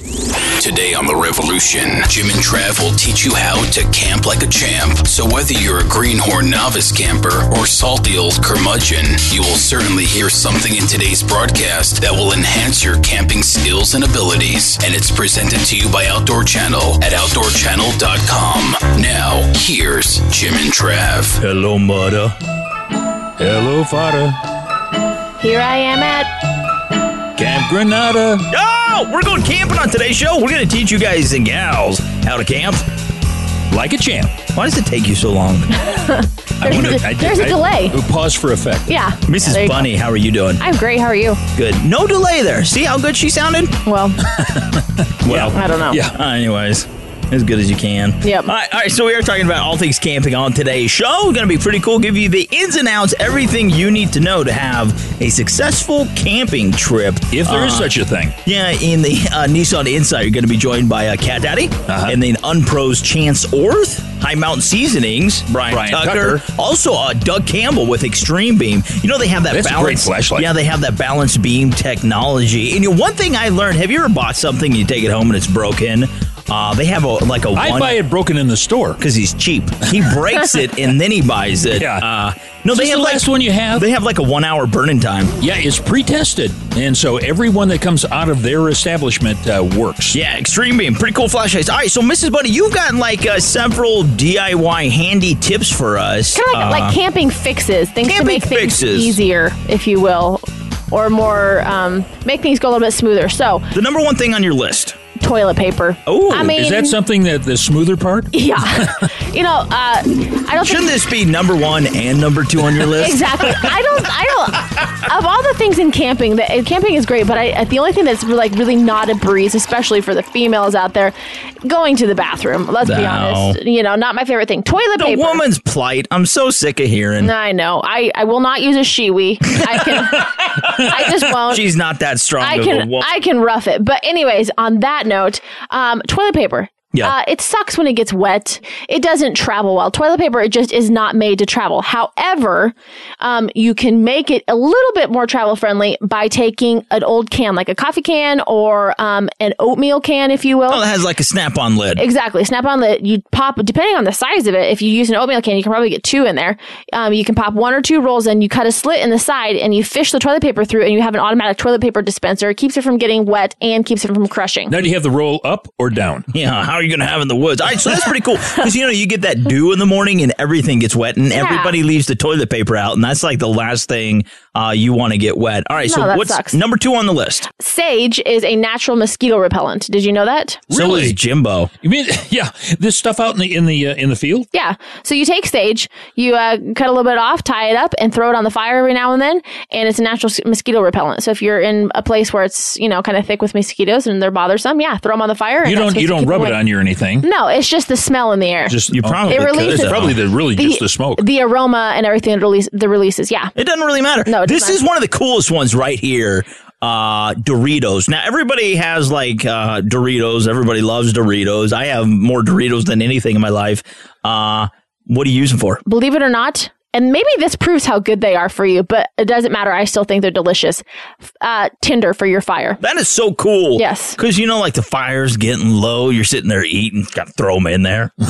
Today on The Revolution, Jim and Trav will teach you how to camp like a champ. So whether you're a greenhorn novice camper or salty old curmudgeon, you will certainly hear something in today's broadcast that will enhance your camping skills and abilities. And it's presented to you by Outdoor Channel at OutdoorChannel.com. Now, here's Jim and Trav. Hello, mother. Hello, father. Here I am at. Camp Granada. Oh, we're going camping on today's show. We're going to teach you guys and gals how to camp. Like a champ. Why does it take you so long? There's, wanna- a, I did- there's a I- delay. Oh, Pause for effect. Yeah. Yeah, there Mrs. go. Bunny, how are you doing? I'm great. How are you? Good. No delay there. See how good she sounded? Well, Well, I don't know. Yeah. Anyways, as good as you can. Yep. All right, all right. So we are talking about all things camping on today's show. Going to be pretty cool. Give you the ins and outs, everything you need to know to have a successful camping trip. If there is Uh, such a thing. Yeah, in the uh, Nissan Insight, you're going to be joined by uh, Cat Daddy Uh-huh. and then Unpros Chance Orth, High Mountain Seasonings, Brian, Brian Tucker, Tucker. also uh, Doug Campbell with Extreme Beam. You know they have that That's balance flashlight. Yeah, they have that balance beam technology. And you know, one thing I learned: Have you ever bought something and you take it home and it's broken? Uh, they have a like a I one buy it broken in the store. because he's cheap. He breaks it and then he buys it. Yeah. Uh, no, Is they this have the like, last one you have? They have like a one hour burning time. Yeah, it's pre-tested, and so everyone that comes out of their establishment uh, works. Yeah, Extreme Beam, pretty cool flashlights. All right, so Mrs. Buddy, you've got like uh, several DIY handy tips for us. kind of like, Uh, like camping fixes, things to camping make things easier, if you will, or more um, make things go a little bit smoother. So, the number one thing on your list. Toilet paper. Oh, I mean, Is that something that the smoother part? Yeah. you know, uh, I don't Shouldn't think. this be number one and number two on your list? Exactly. I don't. I don't. Of all the things in camping, that camping is great, but I, the only thing that's like really not a breeze, especially for the females out there, going to the bathroom. Let's be honest. You know, not my favorite thing. Toilet The paper. woman's plight. I'm so sick of hearing. I know. I, I will not use a Shewee. I can. I just won't. She's not that strong I of a can woman. I can rough it. But anyways, on that note, um, toilet paper. Yeah. Uh, it sucks when it gets wet. It doesn't travel well. Toilet paper, it just is not made to travel. However, um, you can make it a little bit more travel friendly by taking an old can, like a coffee can or um, an oatmeal can, if you will. oh, it has like a snap-on lid. Exactly. Snap on the you pop depending on the size of it. If you use an oatmeal can, you can probably get two in there. Um, you can pop one or two rolls and you cut a slit in the side and you fish the toilet paper through and you have an automatic toilet paper dispenser. It keeps it from getting wet and keeps it from crushing. Now, do you have the roll up or down? Yeah, how are you going to have in the woods? All right, so that's pretty cool because you know you get that dew in the morning and everything gets wet, and everybody leaves the toilet paper out, and that's like the last thing uh, you want to get wet. All right, No, so what's sucks. number two on the list? Sage is a natural mosquito repellent. Did you know that? So Really? is Jimbo. You mean, yeah, this stuff out in the in the uh, in the field? Yeah. So you take sage, you uh, cut a little bit off, tie it up, and throw it on the fire every now and then. And it's a natural mosquito repellent. So if you're in a place where it's you know kind of thick with mosquitoes and they're bothersome, yeah, throw them on the fire. You that's don't you don't rub it away. on you or anything. No, it's just the smell in the air. Just You oh, probably It releases- It's probably the really just the smoke. the aroma and everything that release the releases. Yeah. It doesn't really matter. No, it this doesn't is one of the coolest ones right here. Uh, Doritos. Now everybody has like uh, Doritos. Everybody loves Doritos. I have more Doritos than anything in my life. Uh, what do you use them for? Believe it or not, and maybe this proves how good they are for you, but it doesn't matter. I still think they're delicious. Uh, Tinder for your fire. That is so cool. Yes. Because, you know, like the fire's getting low. You're sitting there eating. Got to throw them in there.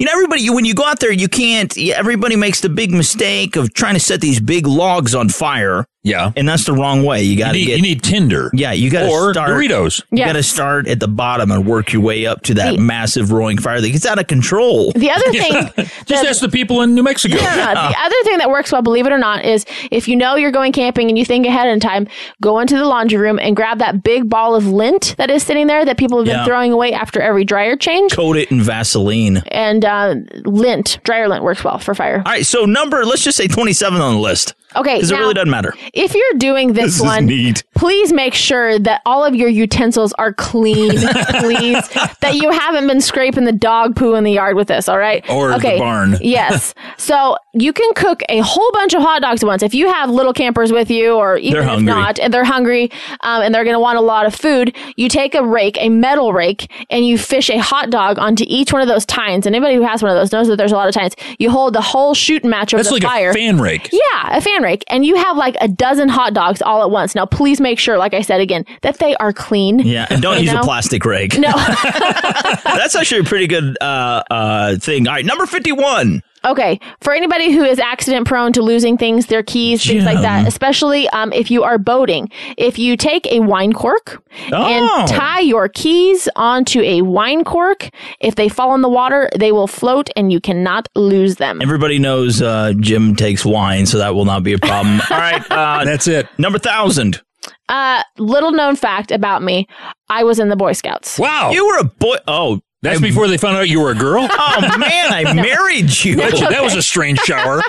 You know, everybody, you, when you go out there, you can't, everybody makes the big mistake of trying to set these big logs on fire. Yeah. And that's the wrong way. You got You to need, get. you need Tinder. yeah, you got to or start. Doritos. You Yes. got to start at the bottom and work your way up to that The- massive roaring fire that gets out of control. The other thing, Just that- ask the people in New Mexico. Yeah, the other thing that works well, believe it or not, is if you know you're going camping and you think ahead in time, go into the laundry room and grab that big ball of lint that is sitting there that people have been Yeah. throwing away after every dryer change. Coat it in Vaseline. And uh, lint, dryer lint works well for fire. All right, so number, let's just say 27 on the list. Okay, Because it really doesn't matter. If you're doing this, This one, neat. please make sure that all of your utensils are clean, please. That you haven't been scraping the dog poo in the yard with this, all right? Or the okay. barn. yes. So you can cook a whole bunch of hot dogs at once. If you have little campers with you, or even They're if hungry. not, and they're hungry um, and they're going to want a lot of food, you take a rake, a metal rake, and you fish a hot dog onto each one of those tines. And anybody who has one of those knows that there's a lot of tines. You hold the whole shooting match over That's the like fire. a fan rake. Yeah, a fan And you have like a dozen hot dogs all at once. Now, please make sure, like I said again, that they are clean. Yeah, and don't use know? a plastic rake. No. That's actually a pretty good uh, uh, thing. All right, number 51. Okay. For anybody who is accident prone to losing things, their keys, things like that, especially um, if you are boating, if you take a wine cork Oh. and tie your keys onto a wine cork, if they fall in the water, they will float and you cannot lose them. Everybody knows uh, Jim takes wine, so that will not be a problem. All right, uh, That's it. number 1,000. Uh, little known fact about me, I was in the Boy Scouts. Wow. You were a boy. Oh, That's before they found out you were a girl? oh man, I married you. That, that was a strange shower.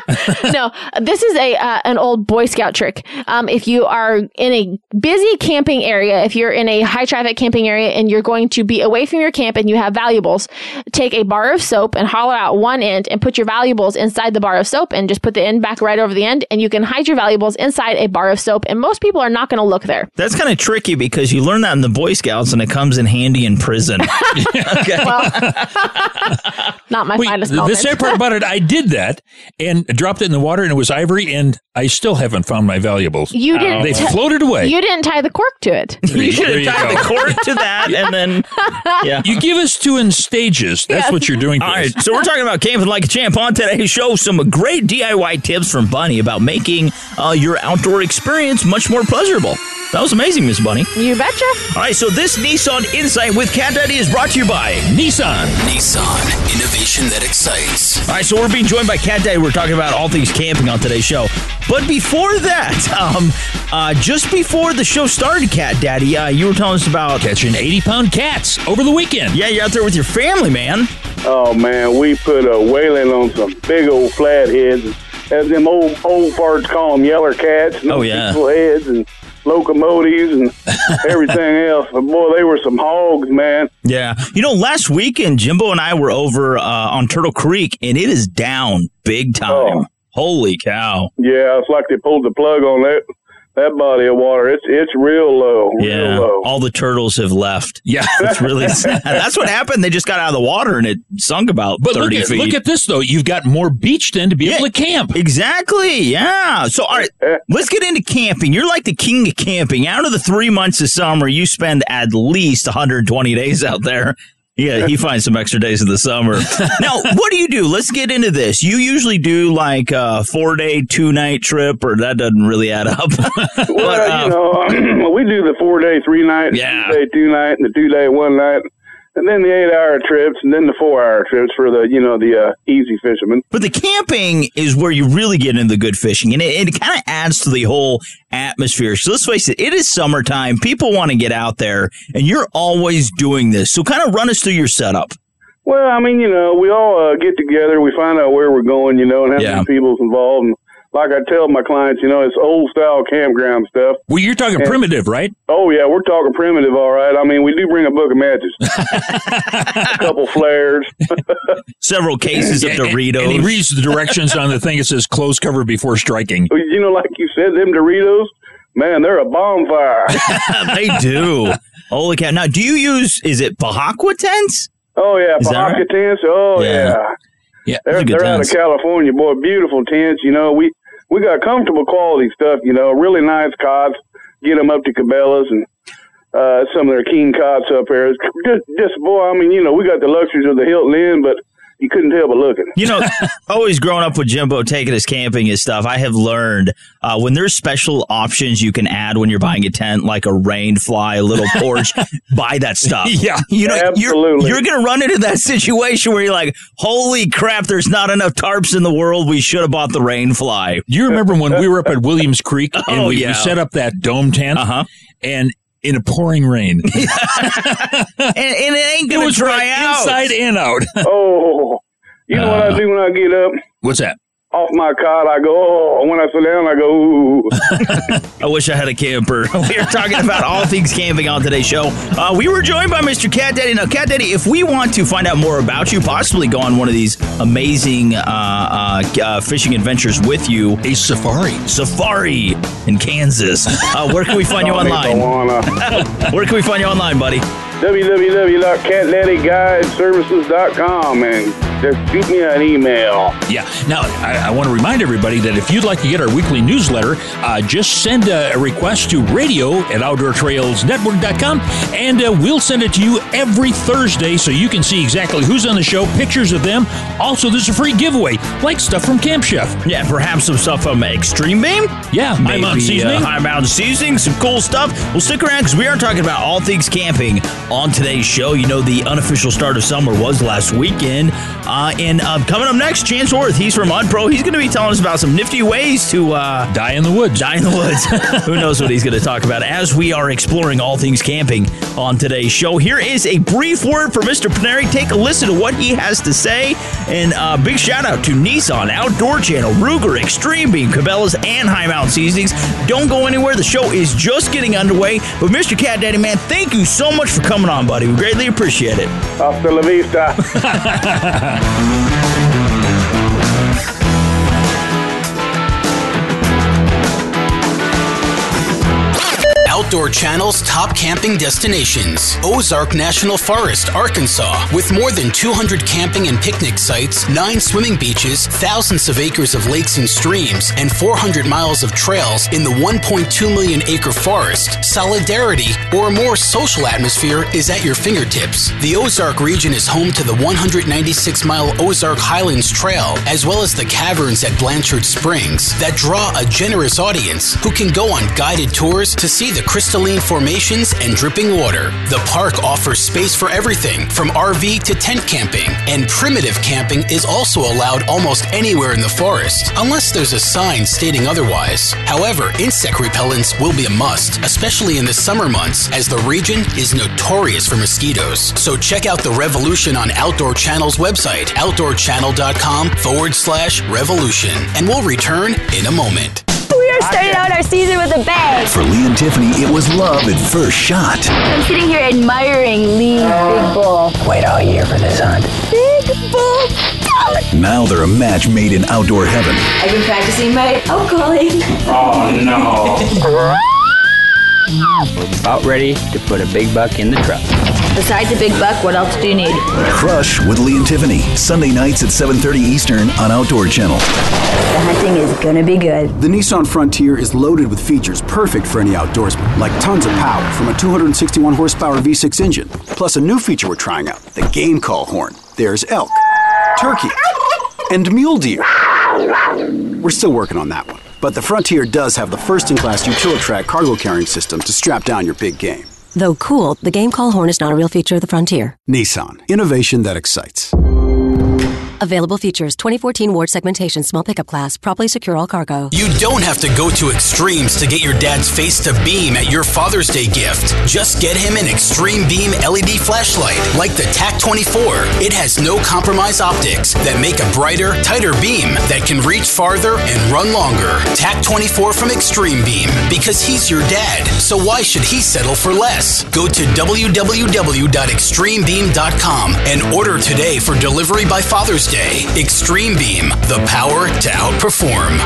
no, this is a uh, an old Boy Scout trick. Um, if you are in a busy camping area, if you're in a high traffic camping area and you're going to be away from your camp and you have valuables, take a bar of soap and hollow out one end and put your valuables inside the bar of soap and just put the end back right over the end and you can hide your valuables inside a bar of soap and most people are not going to look there. That's kind of tricky because you learn that in the Boy Scouts and it comes in handy in prison. okay. Well, not my Wait, finest the moment. sad part about it, I did that and dropped it in the water and it was ivory and I still haven't found my valuables. you didn't. They t- floated away. you didn't tie the cork to it. you should have tied the cork to that and then, yeah. You give us two in stages. That's Yes. what you're doing. To All us. right, so we're talking about camping like a champ on today's show. Some great DIY tips from Bunny about making uh, your outdoor experience much more pleasurable. That was amazing, Miss Bunny. You betcha. All right, so this Nissan Insight with Cat Daddy is brought to you by. Nissan. Nissan, innovation that excites. All right, so we're being joined by Cat Daddy. We're talking about all things camping on today's show. But before that, um, uh, just before the show started, Cat Daddy, uh, you were telling us about. Catching 80 pound cats over the weekend. Yeah, you're out there with your family, man. Oh man, we put a whaling on some big old flatheads, as them old old farts call them, yeller cats. And Oh, yeah. heads and locomotives and everything else. But boy, they were some hogs, man. Yeah. You know, last weekend, Jimbo and I were over uh, on Turtle Creek, and it is down big time. Oh. Holy cow. Yeah, it's like they pulled the plug on that that body of water. It's it's real low, real Yeah. low. All the turtles have left. Yeah. It's really sad. That's what happened. They just got out of the water and it sunk about But 30 look at, feet. look at this, though. You've got more beach then to be able to camp. Exactly. Yeah. So, all right, eh. let's get into camping. You're like the king of camping. Out of the three months of summer, you spend at least 120 days out there. Yeah, he finds some extra days in the summer. now, what do you do? Let's get into this. You usually do like a four day, two night trip, or that doesn't really add up. but, Well, uh, you know, we do the four day, three night, Yeah. two day, two night, and the two day, one night, and then the eight hour trips, and then the four hour trips for the you know the uh, easy fishermen. But the camping is where you really get into the good fishing, and it, it kind of adds to the whole atmosphere. So let's face it, it is summertime. People want to get out there, and you're always doing this. So kind of run us through your setup. Well, I mean, you know, we all uh, get together, we find out where we're going, you know, and how Yeah. many people's involved. And like I tell my clients, you know, it's old style campground stuff. Well, you're talking primitive, right? Oh yeah, we're talking primitive, all right. I mean, we do bring a book of matches, a couple flares. Several cases of And- and- Doritos. And he reads the directions on the thing. It says close cover before striking. you know, like you said, them Doritos, man, they're a bonfire. they do. Holy cow! Now, do you use? Is it Bahakwa tents? Oh yeah, Is that right? tents. Oh Yeah. yeah. Yeah. They're, they're out of tents. California, boy. Beautiful tents. You know, we we got comfortable quality stuff. You know, really nice cots. Get them up to Cabela's and uh, some of their King cots up there. Just, just boy. I mean, you know, we got the luxuries of the Hilton Inn, but you couldn't tell by looking. You know, always growing up with Jimbo taking us camping and stuff, I have learned uh, when there's special options you can add when you're buying a tent, like a rain fly, a little porch, buy that stuff. Yeah. You know, Absolutely. you're, you're going to run into that situation where you're like, holy crap, there's not enough tarps in the world. We should have bought the rain fly. You remember when we were up at Williams Creek and Oh, we, yeah. we set up that dome tent Uh-huh. and in a pouring rain. And, and it ain't going to was dry right out. inside and out. Oh, you know what Uh. I do when I get up? What's that? Off my cot, I go, oh. When I sit down, I go, ooh. I wish I had a camper. we are talking about all things camping on today's show. Uh, we were joined by Mr. Cat Daddy. Now, Cat Daddy, if we want to find out more about you, possibly go on one of these amazing uh, uh, uh, fishing adventures with you, A safari. safari in Kansas, uh, where can we find you online? Where can we find you online, buddy? www.catdaddyguideservices.com and just shoot me an email. Yeah. Now, I, I want to remind everybody that if you'd like to get our weekly newsletter, uh, just send a, a request to radio at outdoortrailsnetwork.com and uh, we'll send it to you every Thursday so you can see exactly who's on the show, pictures of them. Also, there's a free giveaway, like stuff from Camp Chef. Yeah, perhaps some stuff from Extreme Beam. Yeah, High Maybe, Mountain Seasoning. Uh, High Mountain Seasoning, some cool stuff. Well, stick around because we are talking about all things camping on today's show. You know, the unofficial start of summer was last weekend. Uh, and uh, coming up next, Chance Orth. He's from UnPro. He's going to be telling us about some nifty ways to uh, Die in the woods. die in the woods. Who knows what he's going to talk about as we are exploring all things camping on today's show. Here is a brief word for Mr. Paneri. Take a listen to what he has to say. And uh, big shout out to Nissan, Outdoor Channel, Ruger, Extreme Beam, Cabela's, and High Mountain Seasonings. Don't go anywhere. The show is just getting underway. But Mr. Cat Daddy, man, thank you so much for coming on, buddy. We greatly appreciate it. Hasta la vista. Thank you. Outdoor Channel's top camping destinations Ozark National Forest, Arkansas, with more than 200 camping and picnic sites, 9 swimming beaches, thousands of acres of lakes and streams, and 400 miles of trails in the 1.2 million acre forest. Solidarity, or a more social atmosphere, is at your fingertips. The Ozark region is home to the 196 mile Ozark Highlands Trail, as well as the caverns at Blanchard Springs, that draw a generous audience who can go on guided tours to see the crystalline formations and dripping water. The park offers space for everything from RV to tent camping, and primitive camping is also allowed almost anywhere in the forest, unless there's a sign stating otherwise. However, insect repellents will be a must, especially in the summer months, as the region is notorious for mosquitoes. So check out the revolution on Outdoor Channel's website, outdoorchannel.com forward slash revolution, and we'll return in a moment. We are out our season with a bang. For Lee and Tiffany, it was love at first shot. I'm sitting here admiring Lee Big Bull. Wait all year for this hunt. Big Bull. Now they're a match made in outdoor heaven. I've been practicing my elk calling. Oh no. We're about ready to put a big buck in the truck. Besides a big buck, what else do you need? Crush with Lee and Tiffany. Sunday nights at 7:30 Eastern on Outdoor Channel. The hunting is gonna be good. The Nissan Frontier is loaded with features perfect for any outdoorsman, like tons of power from a 261 horsepower V6 engine. Plus a new feature we're trying out, the game call horn. There's elk, turkey, and mule deer. We're still working on that one. But the Frontier does have the first-in-class Utilitrack cargo carrying system to strap down your big game. Though cool, the game call horn is not a real feature of the Frontier. Nissan, innovation that excites. Available features 2014 Ward segmentation, small pickup class, properly secure all cargo. You don't have to go to extremes to get your dad's face to beam at your Father's Day gift. Just get him an Extreme Beam LED flashlight like the TAC 24. It has no compromise optics that make a brighter, tighter beam that can reach farther and run longer. TAC 24 from Extreme Beam because he's your dad. So why should he settle for less? Go to www.extremebeam.com and order today for delivery by Father's Day. Extreme Beam, the power to outperform.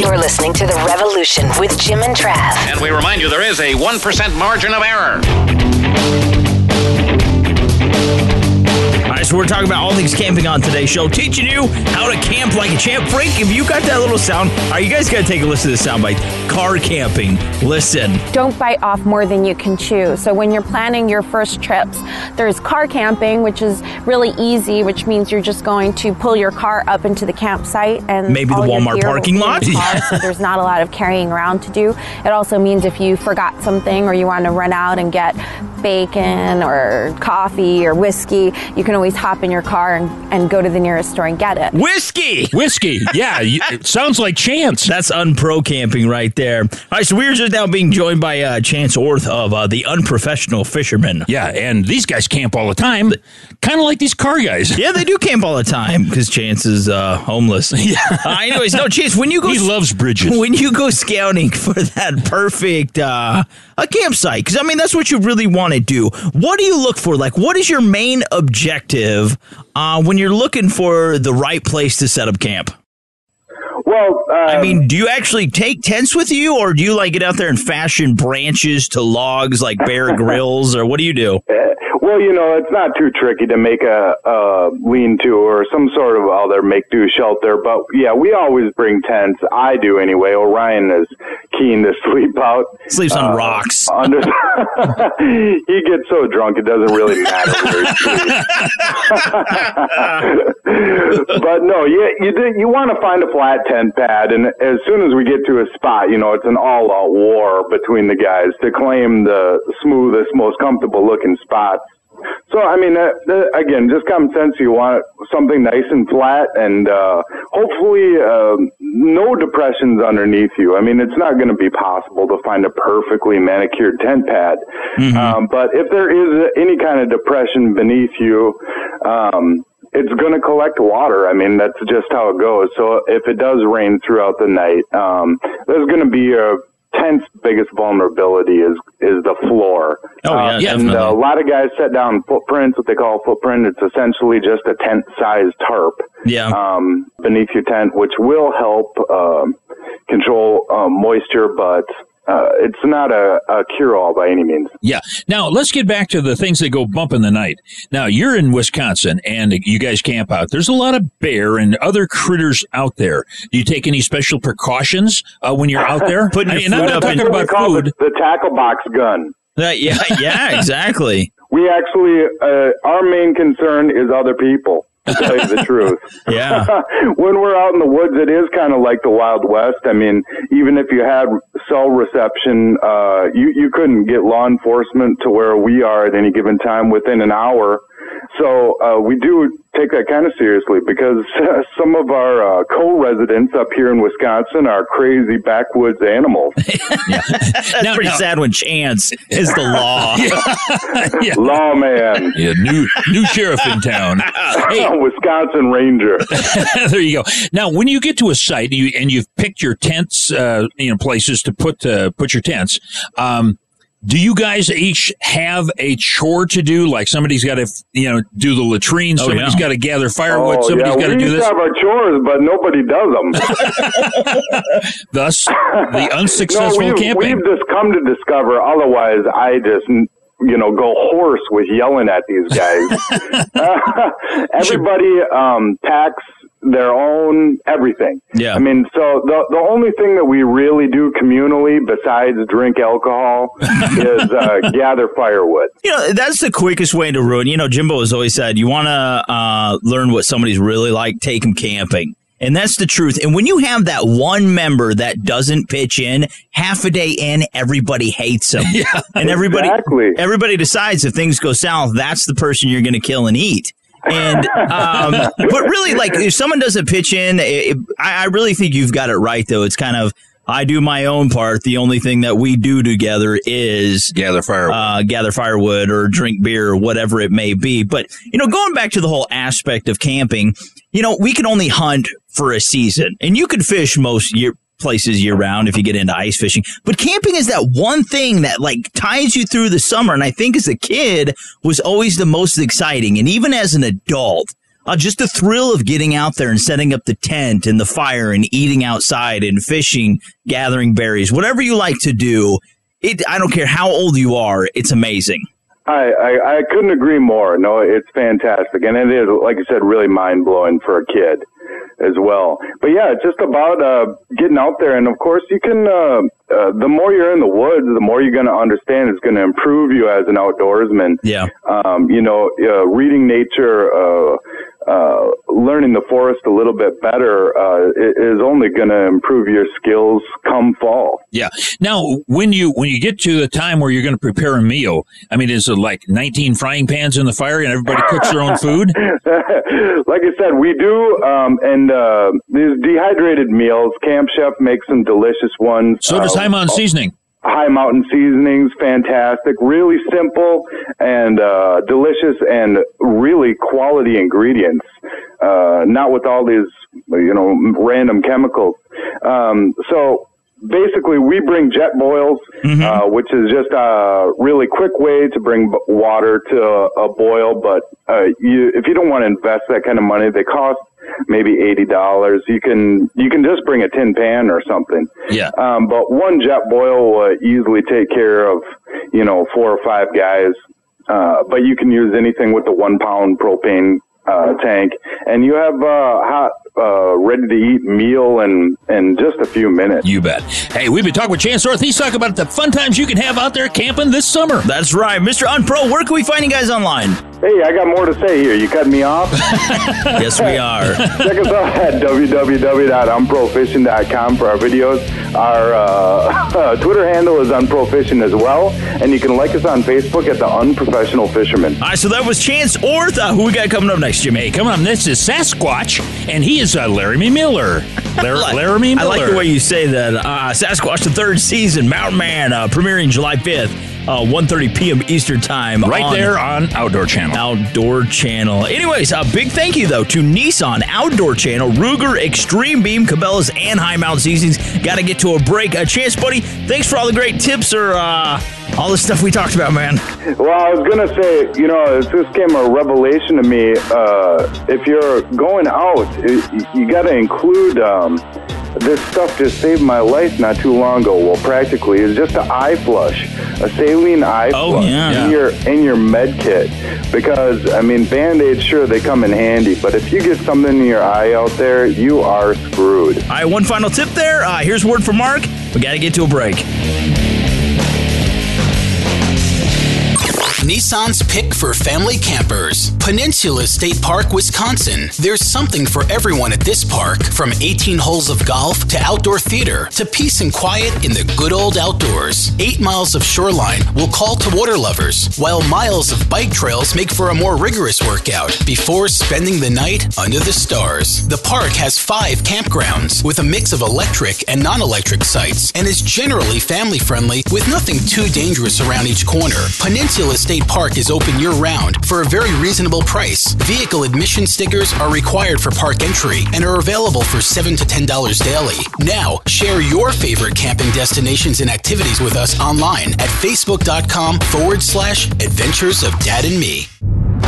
You're listening to The Revolution with Jim and Trav. And we remind you there is a 1% margin of error. All right, so we're talking about all things camping on today's show, teaching you how to camp like a champ. Frank, if you got that little sound, all right, you guys got to take a listen to this sound bite. Car camping. Listen. Don't bite off more than you can chew. So when you're planning your first trips, there's car camping, which is really easy, which means you're just going to pull your car up into the campsite and Maybe the Walmart parking lot? the car, so there's not a lot of carrying around to do. It also means if you forgot something or you want to run out and get bacon or coffee or whiskey, you can always hop in your car and, and go to the nearest store and get it. Whiskey. Whiskey. Yeah. You, it sounds like Chance. That's unpro camping right there. All right, so we're just now being joined by uh, Chance Orth of uh, the Unprofessional Fisherman. Yeah, and these guys camp all the time, kind of like these car guys. Yeah, they do camp all the time because Chance is uh, homeless. Yeah. Uh, anyways, no, Chance, when you go, He loves bridges. When you go scouting for that perfect uh, a campsite, because I mean that's what you really want to do. What do you look for? Like, what is your main objective uh, when you're looking for the right place to set up camp? Well, I mean, do you actually take tents with you, or do you like get out there and fashion branches to logs like Bear Grylls, or what do you do? Uh, well, you know, it's not too tricky to make a, a lean-to or some sort of other make-do shelter. But yeah, we always bring tents. I do anyway. Orion is keen to sleep out. Sleeps on uh, rocks. Under he gets so drunk it doesn't really matter where he but no, you you do- you want to find a flat tent pad, and as soon as we get to a spot, you know, it's an all-out war between the guys to claim the smoothest, most comfortable-looking spots. So, I mean, uh, uh, again, just common sense. You want something nice and flat, and uh, hopefully, uh, no depressions underneath you. I mean, it's not going to be possible to find a perfectly manicured tent pad, um, but if there is any kind of depression beneath you, um, it's going to collect water. I mean, that's just how it goes. So if it does rain throughout the night, um, there's going to be a tent's biggest vulnerability is is the floor. Oh, yeah, Um, definitely. and uh, a lot of guys set down footprints, what they call a footprint. It's essentially just a tent-sized tarp Yeah. um, beneath your tent, which will help um, control um, moisture, but uh, it's not a, a cure-all by any means. Yeah. Now let's get back to the things that go bump in the night. Now you're in Wisconsin and you guys camp out. There's a lot of bear and other critters out there. Do you take any special precautions uh, when you're out there? Putting I your mean, I'm food not up talking in- about food. it the tackle box gun. Uh, yeah, yeah, exactly. We actually, uh, our main concern is other people. To tell you the truth. Yeah. when we're out in the woods, it is kind of like the Wild West. I mean, even if you had cell reception, uh, you, you couldn't get law enforcement to where we are at any given time within an hour. So, uh, we do take that kind of seriously because some of our, uh, co-residents up here in Wisconsin are crazy backwoods animals. That's pretty sad when Chance is the law. yeah. Lawman. Yeah, new new sheriff in town. Hey, Wisconsin Ranger. there you go. Now, when you get to a site and, you, and you've picked your tents, uh, you know, places to put uh, put your tents, um, do you guys each have a chore to do? Like somebody's got to, you know, do the latrine. Oh, Somebody's yeah. got to gather firewood. Oh, somebody's yeah. got to do this. to have our chores, but nobody does them. Thus, the unsuccessful no, we've, camping. We've just come to discover. Otherwise, I just you know go hoarse with yelling at these guys. everybody um, packs their own everything. Yeah. I mean, so the the only thing that we really do communally besides drink alcohol is uh, gather firewood. You know, that's the quickest way to ruin. You know, Jimbo has always said you want to uh, learn what somebody's really like, take them camping. And that's the truth. And when you have that one member that doesn't pitch in, half a day in, everybody hates him. Yeah. And everybody, Exactly. everybody decides if things go south, that's the person you're going to kill and eat. And um, but really, like if someone doesn't pitch in, it, I, I really think you've got it right. Though it's kind of I do my own part. The only thing that we do together is gather firewood, uh, gather firewood, or drink beer, or whatever it may be. But you know, going back to the whole aspect of camping, you know, we can only hunt for a season, and you can fish most year places year round if you get into ice fishing. But camping is that one thing that like ties you through the summer. And I think as a kid was always the most exciting. And even as an adult, uh, just the thrill of getting out there and setting up the tent and the fire and eating outside and fishing, gathering berries, whatever you like to do. It, I don't care how old you are. It's amazing. I, I, I couldn't agree more. No, it's fantastic. And it is, like I said, really mind blowing for a kid as well. But yeah, it's just about, uh, getting out there. And of course, you can, uh, uh, the more you're in the woods, the more you're going to understand it's going to improve you as an outdoorsman. Yeah. Um, you know, uh, reading nature, uh, uh, learning the forest a little bit better uh, is only going to improve your skills come fall. Yeah. Now, when you when you get to the time where you're going to prepare a meal, I mean, is it like 19 frying pans in the fire and everybody cooks their own food? like I said, we do, um, and uh, these dehydrated meals. Camp Chef makes some delicious ones. So does Uh, High Seasoning. High Mountain Seasonings, fantastic, really simple and uh, delicious, and really quality ingredients. Uh, not with all these, you know, random chemicals. Um, so basically, we bring Jetboils, uh, which is just a really quick way to bring water to a, a boil. But uh, you, if you don't want to invest that kind of money, they cost maybe eighty dollars. You can you can just bring a tin pan or something. Yeah. Um, but one Jetboil will easily take care of you know four or five guys. Uh, but you can use anything with the one pound propane uh, tank, and you have uh, hot, uh, ready to eat meal in in just a few minutes. You bet. Hey, we've been talking with Chance Orth. He's talking about the fun times you can have out there camping this summer. That's right. Mr. Unpro, where can we find you guys online? Hey, I got more to say here. You cut me off? yes, we are. Check us out at www.unprofishing.com for our videos. Our uh, Twitter handle is unprofishing as well, and you can like us on Facebook at the Unprofessional Fisherman. All right, so that was Chance Orth. Uh, who we got coming up next, Jimmy? Hey, come on. This is Sasquatch, and he is uh, Laramie Miller. Lar- Laramie Miller. I like the way you say that. Uh, Sasquatch, the third season, Mountain Man, uh, premiering July 5th. Uh, 1.30 p.m. Eastern Time. Right there on Outdoor Channel. Outdoor Channel. Anyways, a big thank you, though, to Nissan, Outdoor Channel, Ruger, Extreme Beam, Cabela's, and High Mountain Seasons. Got to get to a break. A chance, buddy. Thanks for all the great tips or uh, all the stuff we talked about, man. Well, I was gonna say, you know, this came a revelation to me. Uh, if you're going out, it, you got to include um, this stuff. Just saved my life not too long ago. Well, practically, it's just an eye flush, a saline eye Oh, flush yeah. in your in your med kit. Because I mean, band aids, sure they come in handy, but if you get something in your eye out there, you are screwed. All right, one final tip there. Uh, here's word from Mark. We got to get to a break. Nissan's pick for family campers. Peninsula State Park, Wisconsin. There's something for everyone at this park, from 18 holes of golf to outdoor theater to peace and quiet in the good old outdoors. Eight miles of shoreline will call to water lovers, while miles of bike trails make for a more rigorous workout before spending the night under the stars. The park has five campgrounds with a mix of electric and non electric sites and is generally family friendly with nothing too dangerous around each corner. Peninsula State Park is open year round for a very reasonable price. Vehicle admission stickers are required for park entry and are available for 7 to $10 daily. Now, share your favorite camping destinations and activities with us online at facebook.com forward slash adventures of dad and me.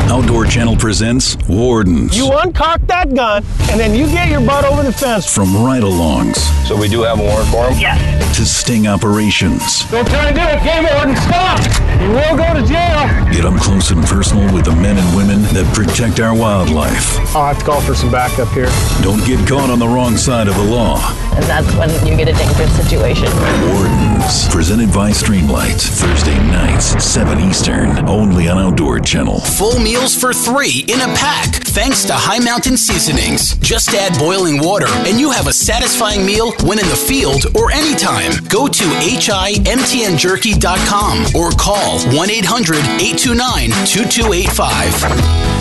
Outdoor Channel presents Wardens. You uncock that gun, and then you get your butt over the fence. From ride alongs So we do have a warrant for him? Yes. to sting operations. Don't try to do it. Game warden, stop! You will go to jail. Get up close and personal with the men and women that protect our wildlife. I'll have to call for some backup here. Don't get caught on the wrong side of the law. And that's when you get a dangerous situation. Wardens, presented by Streamlight. Thursday nights, 7 Eastern, only on Outdoor Channel. Full meals for three in a pack, thanks to High Mountain Seasonings. Just add boiling water, and you have a satisfying meal when in the field or anytime. Go to himtnjerky.com or call 1 800 829 2285.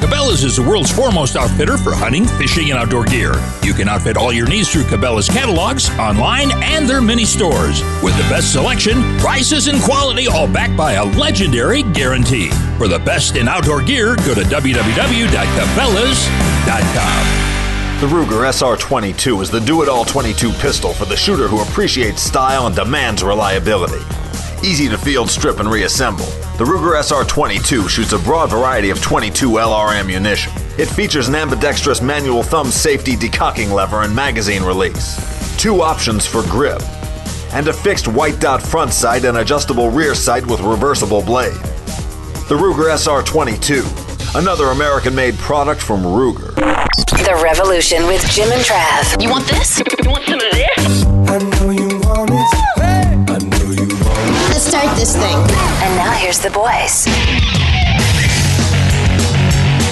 Cabela's is the world's foremost outfitter for hunting, fishing, and outdoor gear. You can outfit all your needs through Cabela's catalogs, online, and their mini stores. With the best selection, prices, and quality, all backed by a legendary guarantee. For the best in outdoor gear, go to www.cabela's.com. The Ruger SR22 is the do-it-all 22 pistol for the shooter who appreciates style and demands reliability. Easy to field, strip, and reassemble, the Ruger SR22 shoots a broad variety of 22 LR ammunition. It features an ambidextrous manual thumb safety decocking lever and magazine release, two options for grip, and a fixed white dot front sight and adjustable rear sight with reversible blade. The Ruger SR22, another American-made product from Ruger. The Revolution with Jim and Trav. You want this? You want some of this? Start this thing. And now here's the boys.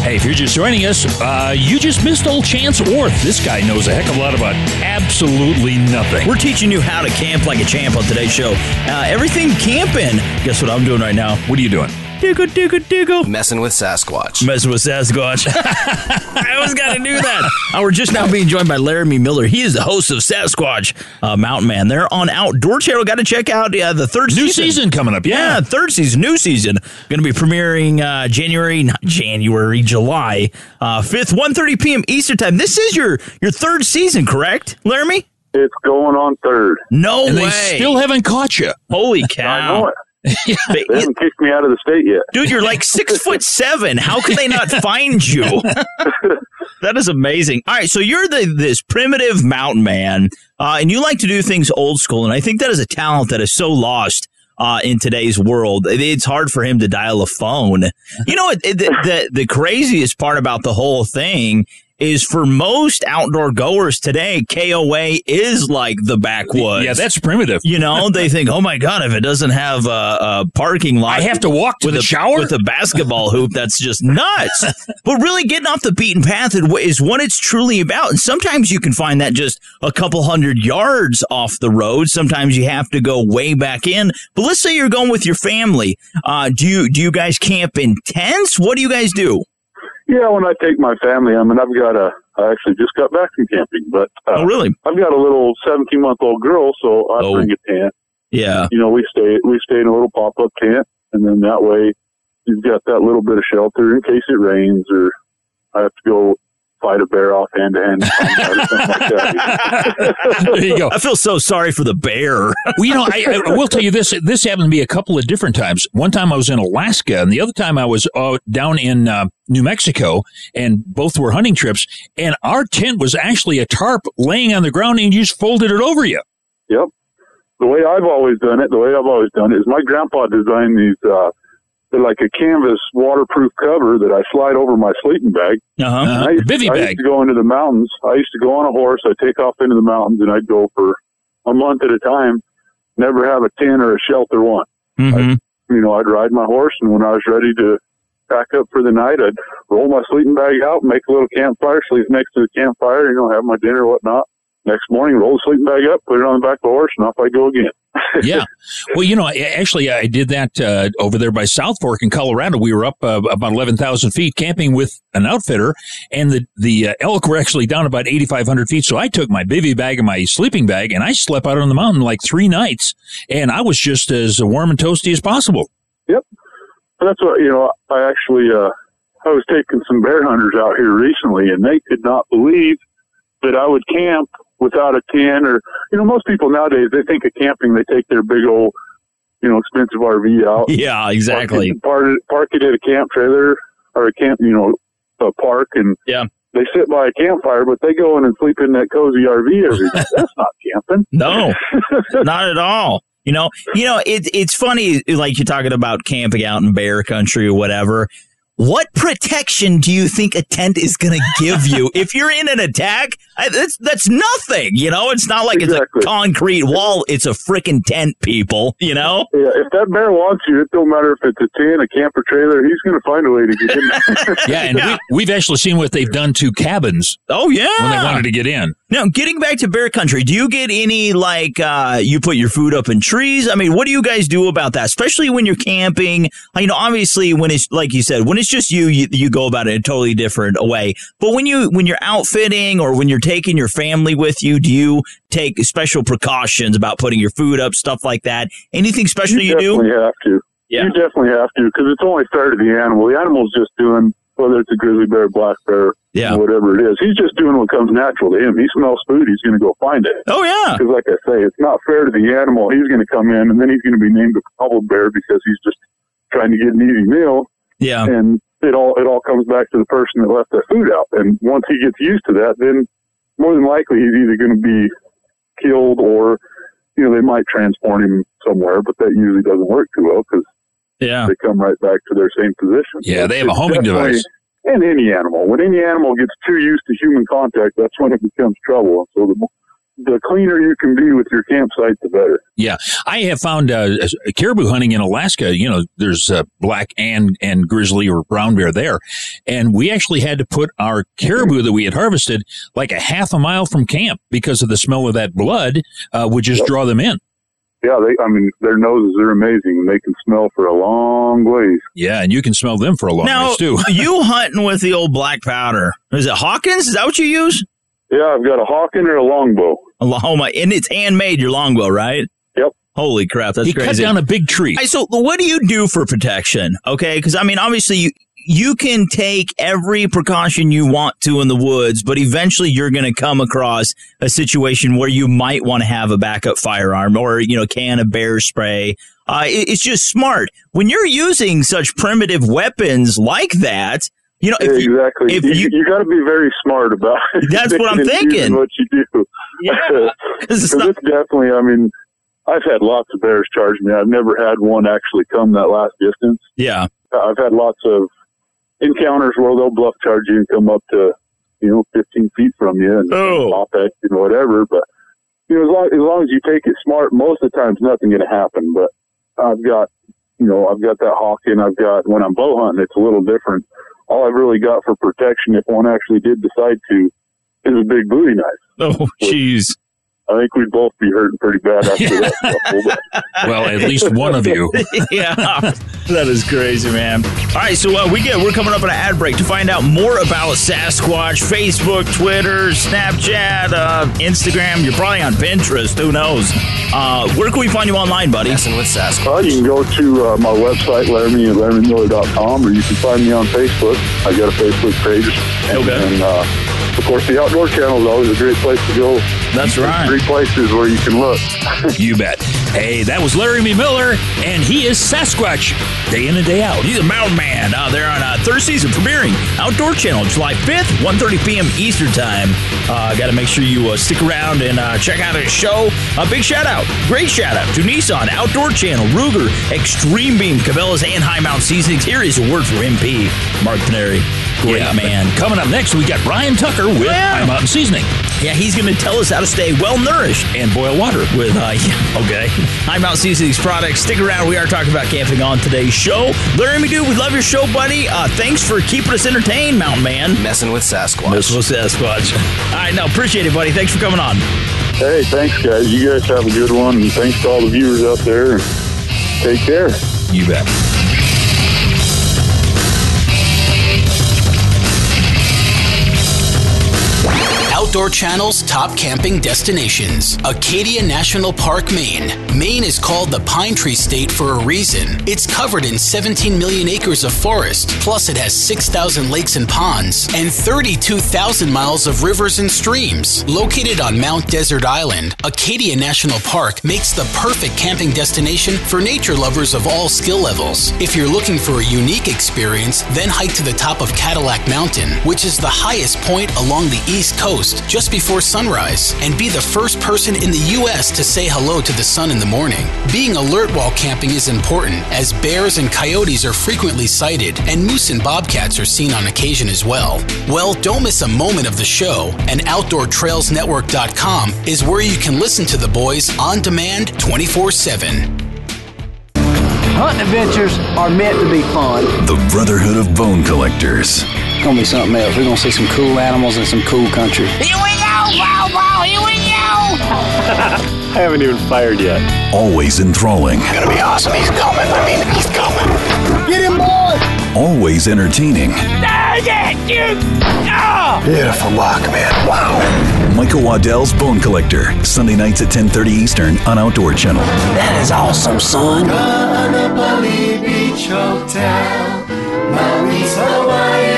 Hey, if you're just joining us, uh, you just missed old Chance Orth. This guy knows a heck of a lot about absolutely nothing. We're teaching you how to camp like a champ on today's show. Uh, everything camping. Guess what I'm doing right now? What are you doing? Diggle, diggle, diggle. Messing with Sasquatch. Messing with Sasquatch. I always got to do that. Uh, we're just now being joined by Laramie Miller. He is the host of Sasquatch uh, Mountain Man. They're on Outdoor Channel. Got to check out uh, the third New season. season coming up. Yeah. third season, new season. Going to be premiering uh, January, not January, July uh, 5th, 1.30 p.m. Eastern Time. This is your your third season, correct, Laramie? It's going on third. No and way. they still haven't caught you. Holy I cow. They haven't kicked me out of the state yet. Dude, you're like six foot seven. How could they not find you? that is amazing. All right, so you're the this primitive mountain man, uh, and you like to do things old school, and I think that is a talent that is so lost. Uh, in today's world, it's hard for him to dial a phone. You know, it, it- the, the the craziest part about the whole thing is for most outdoor goers today, KOA is like the backwoods. Yeah, that's primitive. You know, they think, oh my god, if it doesn't have a, a parking lot, I have to walk to with the a shower? with a basketball hoop. That's just nuts. but really, getting off the beaten path is what it's truly about. And sometimes you can find that just a couple hundred yards off the road. Sometimes you have to go way back in. But let's say you're going with your family. Uh, do you do you guys camp in tents? What do you guys do? Yeah, when I take my family, I mean, I've got a. I actually just got back from camping, but uh, oh really? I've got a little 17 month old girl, so I Oh. bring a tent. Yeah. You know, we stay we stay in a little pop up tent, and then that way you've got that little bit of shelter in case it rains or I have to go fight a bear off hand to hand. or something like that. There you go. I feel so sorry for the bear. Well, you know, I, I will tell you this. This happened to me a couple of different times. One time I was in Alaska, and the other time I was uh, down in uh, New Mexico, and both were hunting trips. And our tent was actually a tarp laying on the ground, and you just folded it over you. Yep. The way I've always done it, the way I've always done it is my grandpa designed these, uh, they're like a canvas waterproof cover that I slide over my sleeping bag. Uh-huh. And I, used, bivy I used to go into the mountains. I used to go on a horse. I'd take off into the mountains and I'd go for a month at a time, never have a tent or a shelter one. Mm-hmm. You know, I'd ride my horse and when I was ready to pack up for the night, I'd roll my sleeping bag out, make a little campfire, sleep next to the campfire, you know, have my dinner, whatnot. Next morning, roll the sleeping bag up, put it on the back of the horse, and off I go again. yeah. Well, you know, actually, I did that uh, over there by South Fork in Colorado. We were up uh, about eleven thousand feet camping with an outfitter, and the the uh, elk were actually down about eighty five hundred feet. So I took my bivy bag and my sleeping bag, and I slept out on the mountain like three nights, and I was just as warm and toasty as possible. Yep. That's what, you know, I actually, uh, I was taking some bear hunters out here recently and they could not believe that I would camp without a tent or, you know, most people nowadays, they think of camping, they take their big old, you know, expensive RV out. Yeah, exactly. Park it, park it at a camp trailer or a camp, you know, a park and Yeah. they sit by a campfire, but they go in and sleep in that cozy RV every night. That's not camping. No, not at all. You know, you know, it, it's funny, like you're talking about camping out in bear country or whatever. What protection do you think a tent is going to give you if you're in an attack? That's that's nothing. You know, it's not like it's a concrete wall. It's a freaking tent, people. You know. Yeah, if that bear wants you, it don't matter if it's a tent, a camper trailer, he's going to find a way to get in. Yeah, and We, we've actually seen what they've done to cabins. Oh yeah, when they wanted to get in. Now, getting back to bear country, do you get any like uh, you put your food up in trees? I mean, what do you guys do about that? Especially when you're camping. You know, obviously, when it's like you said, when it's just you, you, you go about it a totally different way. But when you when you're outfitting or when you're taking your family with you, do you take special precautions about putting your food up, stuff like that? Anything special you, definitely do? You definitely have to. Yeah. You definitely have to because it's only fair to the animal. The animal's just doing whether it's a grizzly bear, black bear, Yeah. whatever it is. He's just doing what comes natural to him. He smells food, he's going to go find it. Oh yeah. Because like I say, it's not fair to the animal. He's going to come in and then he's going to be named a bubble bear because he's just trying to get an easy meal. Yeah. And it all it all comes back to the person that left that food out. And once he gets used to that, then more than likely he's either going to be killed or you know they might transport him somewhere, but that usually doesn't work too well because Yeah. they come right back to their same position. Yeah, they have a homing device. And any animal, when any animal gets too used to human contact, that's when it becomes trouble. So the the cleaner you can be with your campsite, the better. Yeah, I have found uh, caribou hunting in Alaska. You know, there's uh, black and and grizzly or brown bear there, and we actually had to put our caribou that we had harvested like a half a mile from camp because of the smell of that blood uh, would just draw them in. Yeah, they. I mean, their noses are amazing, and they can smell for a long ways. Yeah, and you can smell them for a long Now, ways too. you hunting with the old black powder? Is it Hawkins? Is that what you use? Yeah, I've got a Hawken or a longbow. A long, oh my, and it's handmade. Your longbow, right? Yep. Holy crap, that's He cut crazy. down a big tree. Hey, so what do you do for protection? Okay, because I mean, obviously you you can take every precaution you want to in the woods, but eventually you're going to come across a situation where you might want to have a backup firearm or you know can of bear spray. Uh, it- it's just smart when you're using such primitive weapons like that. You know, if you- exactly. if you, you- you, got to be very smart about. That's what I'm picking and choosing thinking. What you do. Yeah, because it's, definitely. I mean, I've had lots of bears charge me. I've never had one actually come that last distance. Yeah. I've had lots of encounters where they'll bluff charge you and come up to, you know, 15 feet from you and Oh. pop at you and whatever. But, you know, as long, as long as you take it smart, most of the time, nothing going to happen. But I've got, you know, I've got that hawk and I've got, when I'm bow hunting, it's a little different. All I've really got for protection, if one actually did decide to, is a big Bowie knife. Oh, jeez. I think we'd both be hurting pretty bad after that. Well, at least one of you. yeah, that is crazy, man. All right, so uh, we get we're coming up on an ad break to find out more about Sasquatch, Facebook, Twitter, Snapchat, uh, Instagram. You're probably on Pinterest. Who knows? Uh, where can we find you online, buddy? Messing with Sasquatch. Uh, you can go to uh, my website, Laramie at LaramieMiller.com, or you can find me on Facebook. I got a Facebook page. And, Okay. and uh, of course, the Outdoor Channel is always a great place to go. That's right. Three places where you can look. You bet. Hey, that was Laramie Miller, and he is Sasquatch day in and day out. He's a mountain man. Uh, they're on uh, third season premiering Outdoor Channel, July 5th, 1.30 p.m. Eastern Time. Uh, Got to make sure you uh, stick around and uh, check out his show. A big shout out, great shout out to Nissan, Outdoor Channel, Ruger, Extreme Beam, Cabela's, and High Mount Seasonings. Here is a word for MP, Mark Paneri. Great Yeah, man. Coming up next, we got Brian Tucker with Yeah. High Mountain Seasoning Yeah, he's going to tell us how to stay well nourished and boil water. with uh, yeah, okay. High Mount Seasonings products. Stick around. We are talking about camping on today's show. Laramie, dude, we love your show, buddy. Uh, thanks for keeping us entertained, Mountain Man. Messing with Sasquatch. Messing with Sasquatch. All right, no, appreciate it, buddy. Thanks for coming on. Hey, thanks, guys. You guys have a good one, and thanks to all the viewers out there. Take care. You bet. Outdoor Channel's top camping destinations. Acadia National Park, Maine. Maine is called the Pine Tree State for a reason. It's covered in 17 million acres of forest, plus it has 6,000 lakes and ponds, and 32,000 miles of rivers and streams. Located on Mount Desert Island, Acadia National Park makes the perfect camping destination for nature lovers of all skill levels. If you're looking for a unique experience, then hike to the top of Cadillac Mountain, which is the highest point along the East Coast just before sunrise, and be the first person in the U.S. to say hello to the sun in the morning. Being alert while camping is important, as bears and coyotes are frequently sighted, and moose and bobcats are seen on occasion as well. Well, don't miss a moment of the show, and OutdoorTrailsNetwork.com is where you can listen to the boys on demand 24 7. Hunting adventures are meant to be fun. The Brotherhood of Bone Collectors. It's gonna be something else. We're gonna see some cool animals and some cool country. Here we go, wow, wow, here we go. I haven't even fired yet. Always enthralling. Gonna be awesome. He's coming. I mean, he's coming. Get him, boy! Always entertaining. Dang it, you. Oh. Beautiful buck, man. Wow. Michael Waddell's Bone Collector. Sunday nights at 10:30 Eastern on Outdoor Channel. That is awesome, son. Beach Hotel, Maui's Hawaiian Hotel.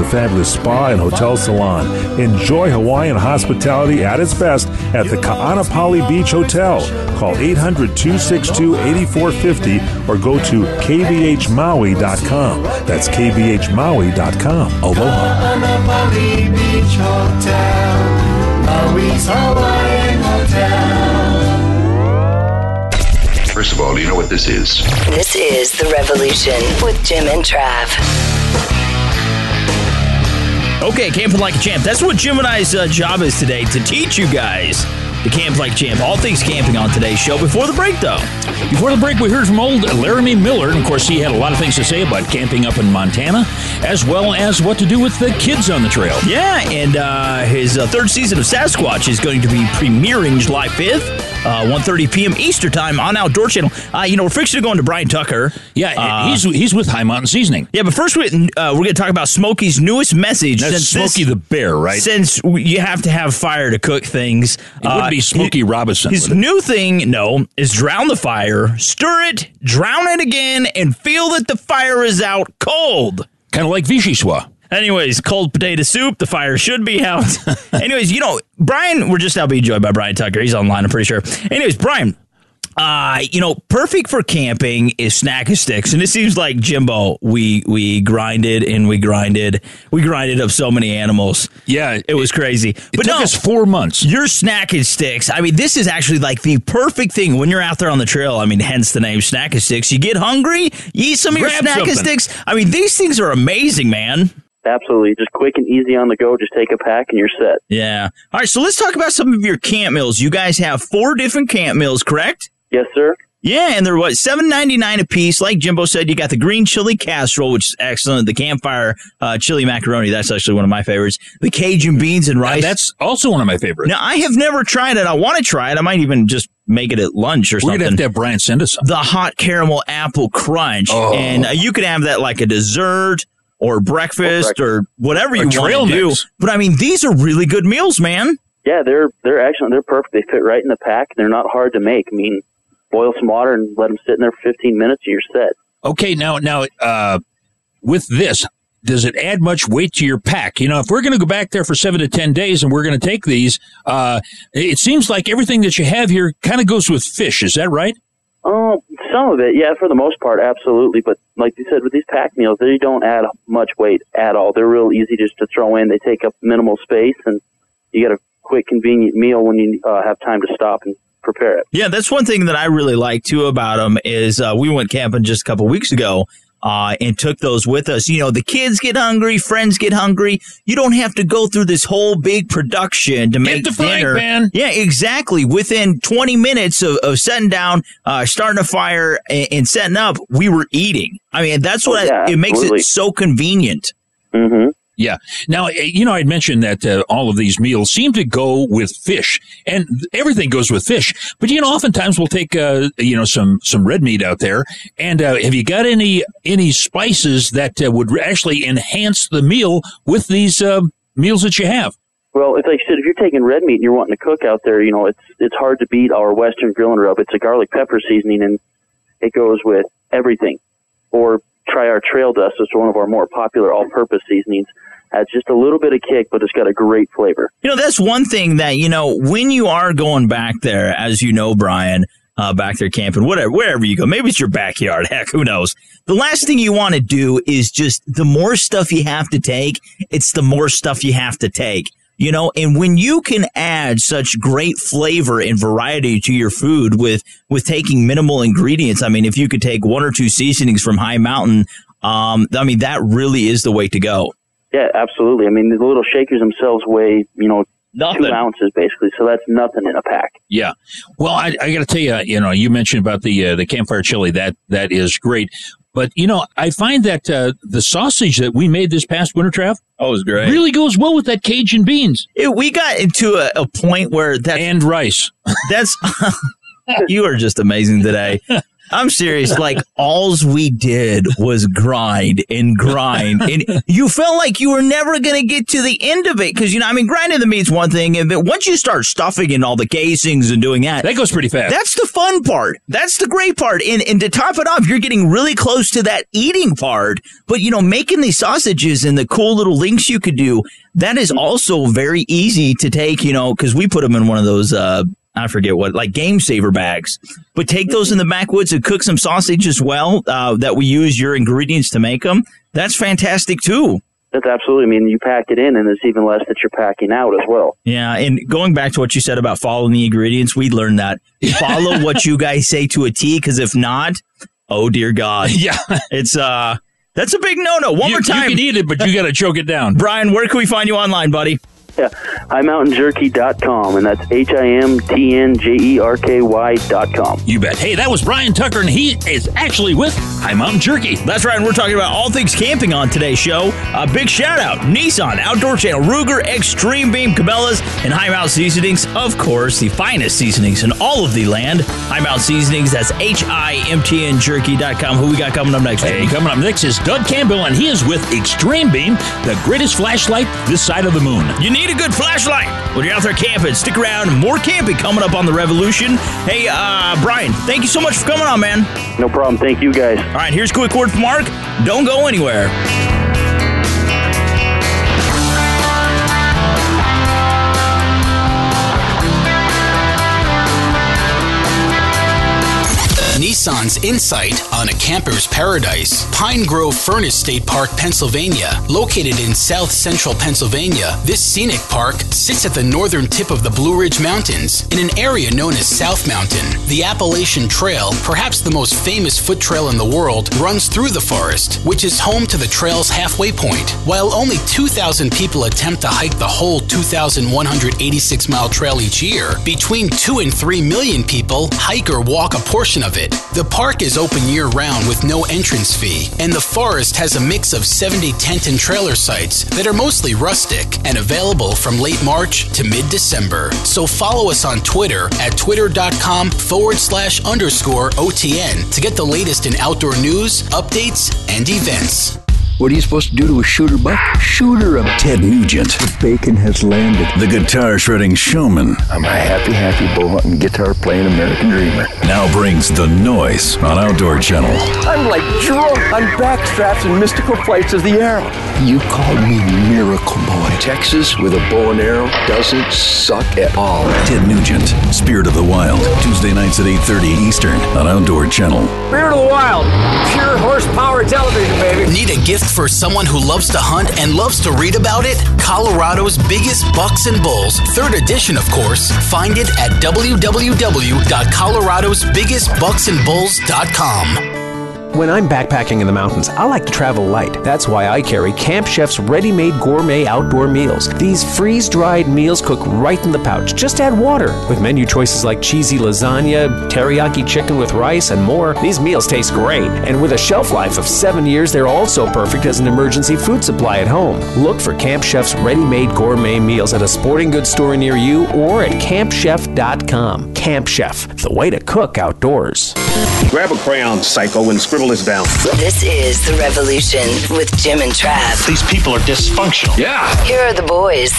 the the fabulous spa and hotel salon. Enjoy Hawaiian hospitality at its best at the Ka'anapali Beach Hotel. Call 800 262 8450 or go to kbhmaui.com. That's kbhmaui.com. Aloha. Anapali Beach Hotel, Maui's Hawaiian Hotel. First of all, do you know what this is? This is The Revolution with Jim and Trav. Okay, camping like a champ. That's what Jim and I's uh, job is today to teach you guys to camp like a champ. All things camping on today's show. Before the break, though, Before the break, we heard from old Laramie Miller, and of course, he had a lot of things to say about camping up in Montana, as well as what to do with the kids on the trail. yeah, and uh, his uh, third season of Sasquatch is going to be premiering July fifth, uh, 1.30 p.m. Eastern time on Outdoor Channel. Uh, you know, we're fixing to go into Brian Tucker. Yeah, Uh, he's he's with High Mountain Seasoning. Yeah, but first we, uh, we're going to talk about Smokey's newest message. That's since Smokey the Bear, right? Since you have to have fire to cook things. It would be Smokey Robinson. His new thing, no, is drown the fire, stir it, drown it again, and feel that the fire is out cold. Kind of like Vichyssoise. Anyways, cold potato soup. The fire should be out. Anyways, you know, Brian, we're just now being joined by Brian Tucker. He's online, I'm pretty sure. Anyways, Brian, uh, you know, perfect for camping is snack and sticks. And it seems like Jimbo, we we grinded and we grinded. We grinded up so many animals. Yeah, It was crazy. It but took no, us four months. your snack and sticks. I mean, this is actually like the perfect thing when you're out there on the trail. I mean, hence the name snack and sticks. You get hungry, you eat some of your Grab snack and something. sticks. I mean, these things are amazing, man. Absolutely. Just quick and easy on the go. Just take a pack and you're set. Yeah. All right. So let's talk about some of your camp meals. You guys have four different camp meals, correct? Yes, sir. Yeah, and they're what seven ninety nine a piece. Like Jimbo said, you got the green chili casserole, which is excellent. The campfire uh, chili macaroni, that's actually one of my favorites. The Cajun beans and rice. That's also one of my favorites. now I have never tried it. I want to try it. I might even just make it at lunch or We're something. gonna have to have Brian send us some. the hot caramel apple crunch, Oh. and uh, you could have that like a dessert or breakfast or whatever you Or trail want to do. mix. But I mean, these are really good meals, man. Yeah, they're they're excellent. They're perfect. They fit right in the pack. They're not hard to make. I mean, boil some water and let them sit in there for 15 minutes, and you're set. Okay, now now uh, with this, does it add much weight to your pack? You know, if we're going to go back there for seven to ten days and we're going to take these, uh, it seems like everything that you have here kind of goes with fish. Is that right? Oh, some of it, yeah, for the most part, absolutely. But like you said, with these pack meals, they don't add much weight at all. They're real easy just to throw in. They take up minimal space, and you get a quick, convenient meal when you uh, have time to stop and prepare it. Yeah, that's one thing that I really like too about them is uh, we went camping just a couple weeks ago uh, and took those with us. You know, the kids get hungry, friends get hungry. You don't have to go through this whole big production to make the frying dinner. pan. Yeah, exactly. Within 20 minutes of, of setting down, uh, starting a fire, and, and setting up, we were eating. I mean, that's what Oh, yeah, I, it makes absolutely. it so convenient. Mm-hmm. Yeah. Now, eh, you know, I'd mentioned that uh, all of these meals seem to go with fish, and everything goes with fish. But you know, oftentimes we'll take uh, you know some some red meat out there. And uh, have you got any any spices that uh, would actually enhance the meal with these uh, meals that you have? Well, it's like I said, if you're taking red meat and you're wanting to cook out there, you know, it's it's hard to beat our Western grill and rub. It's a garlic pepper seasoning, and it goes with everything. Or try our trail dust. It's one of our more popular all-purpose seasonings. Adds just a little bit of kick, but it's got a great flavor. You know, that's one thing that, you know, when you are going back there, as you know, Brian, uh, back there camping, whatever, wherever you go, maybe it's your backyard, heck, who knows? The last thing you want to do is just the more stuff you have to take, it's the more stuff you have to take. You know, and when you can add such great flavor and variety to your food with, with taking minimal ingredients, I mean, if you could take one or two seasonings from High Mountain, um, I mean, that really is the way to go. Yeah, absolutely. I mean, the little shakers themselves weigh, you know, Nothing. two ounces basically, so that's nothing in a pack. Yeah. Well, I, I got to tell you, you know, you mentioned about the uh, the campfire chili. That that is great. But you know, I find that uh, the sausage that we made this past winter, Trav, oh, it was great. really goes well with that Cajun beans. It, we got into a, a point where that and rice. That's you are just amazing today. I'm serious. Like alls we did was grind and grind, and you felt like you were never going to get to the end of it because you know, I mean, grinding the meat's one thing, and but once you start stuffing in all the casings and doing that, that goes pretty fast. That's the fun part. That's the great part. And and to top it off, you're getting really close to that eating part. But you know, making these sausages and the cool little links you could do, that is also very easy to take. You know, because we put them in one of those. uh I forget what, like game saver bags. But take those in the backwoods and cook some sausage as well. Uh, that we use your ingredients to make them. That's fantastic too. That's absolutely. I mean, you pack it in, and there's even less that you're packing out as well. Yeah, and going back to what you said about following the ingredients, we learned that follow what you guys say to a T, because if not, oh dear God, yeah, it's uh, that's a big no no. One You- more time, You can eat it, but you got to choke it down. Brian, where can we find you online, buddy? Yeah, highmountainjerky.com, and that's H I M T N J E R K Y.com. You bet. Hey, that was Brian Tucker, and he is actually with High Mountain Jerky. That's right, and we're talking about all things camping on today's show. A big shout out Nissan, Outdoor Channel, Ruger, Extreme Beam, Cabela's, and High Mountain Seasonings. Of course, the finest seasonings in all of the land. High Mountain Seasonings, that's H I M T N Jerky.com. Who we got coming up next? Hey, coming up next is Doug Campbell, and he is with Extreme Beam, the greatest flashlight this side of the moon. You need a good flashlight when you're out there camping. Stick around. More camping coming up on the Revolution. Hey, uh, Brian, thank you so much for coming on, man. No problem. Thank you, guys. All right, here's a quick word from Mark. Don't go anywhere. Insight on a camper's paradise. Pine Grove Furnace State Park, Pennsylvania. Located in south central Pennsylvania, this scenic park sits at the northern tip of the Blue Ridge Mountains in an area known as South Mountain. The Appalachian Trail, perhaps the most famous foot trail in the world, runs through the forest, which is home to the trail's halfway point. While only 2,000 people attempt to hike the whole 2,186 mile trail each year, between 2 and 3 million people hike or walk a portion of it. The park is open year round with no entrance fee, and the forest has a mix of 70 tent and trailer sites that are mostly rustic and available from late March to mid December. So follow us on Twitter at twitter.com forward slash underscore OTN to get the latest in outdoor news, updates, and events. What are you supposed to do to a shooter buck? Shooter him. Ted Nugent, The bacon has landed. the guitar shredding showman, I'm a happy, happy bull hunting guitar playing American Dreamer. now brings the noise on Outdoor Channel. I'm like drunk on backstraps and mystical flights of the arrow. You called me Miracle Boy. Texas with a bow and arrow doesn't suck at all. Ted Nugent, Spirit of the Wild, Tuesday nights at 8:30 Eastern on Outdoor Channel. Spirit of the Wild. Pure horsepower television, baby. Need a gift for someone who loves to hunt and loves to read about it? Colorado's biggest bucks and bulls, third edition, of course. Find it at www.coloradosbiggestbucksandbulls.com. When I'm backpacking in the mountains, I like to travel light. That's why I carry Camp Chef's ready made gourmet outdoor meals. These freeze dried meals cook right in the pouch. Just add water. With menu choices like cheesy lasagna, teriyaki chicken with rice, and more, these meals taste great. And with a shelf life of seven years, they're also perfect as an emergency food supply at home. Look for Camp Chef's ready made gourmet meals at a sporting goods store near you or at campchef.com. Camp Chef, the way to cook outdoors. Grab a crayon, psycho, and scribble this down. This is The Revolution with Jim and Trav. These people are dysfunctional. Yeah. Here are the boys.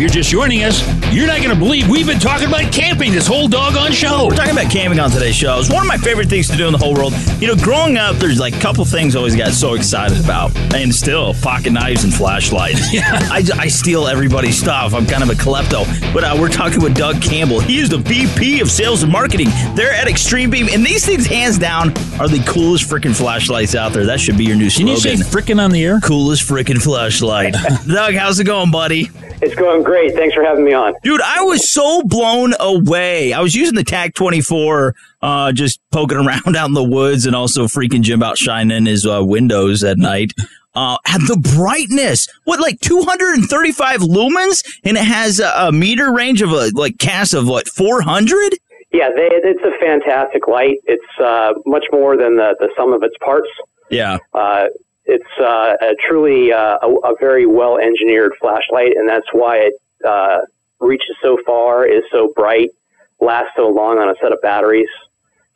You're just joining us, you're not going to believe we've been talking about camping this whole doggone show. We're talking about camping on today's show. It's one of my favorite things to do in the whole world. You know, growing up, there's like a couple things I always got so excited about. And still, pocket knives and flashlights. Yeah. I, I steal everybody's stuff. I'm kind of a klepto. But uh, we're talking with Doug Campbell. He is the VP of Sales and Marketing. They're at Extreme Beam. And these things, hands down, are the coolest freaking flashlights out there. That should be your new Can you say freaking on the air? Coolest freaking flashlight. Doug, how's it going, buddy? It's going great. Thanks for having me on. Dude, I was so blown away. I was using the TAC 24, uh, just poking around out in the woods and also freaking Jim out shining his uh, windows at night. Uh, had the brightness, what, like 235 lumens? And it has a, a meter range of a, like, cast of what, 400? Yeah, they, it's a fantastic light. It's uh, much more than the, the sum of its parts. Yeah. Uh, it's uh, a truly uh, a, a very well engineered flashlight, and that's why it uh, reaches so far, is so bright, lasts so long on a set of batteries.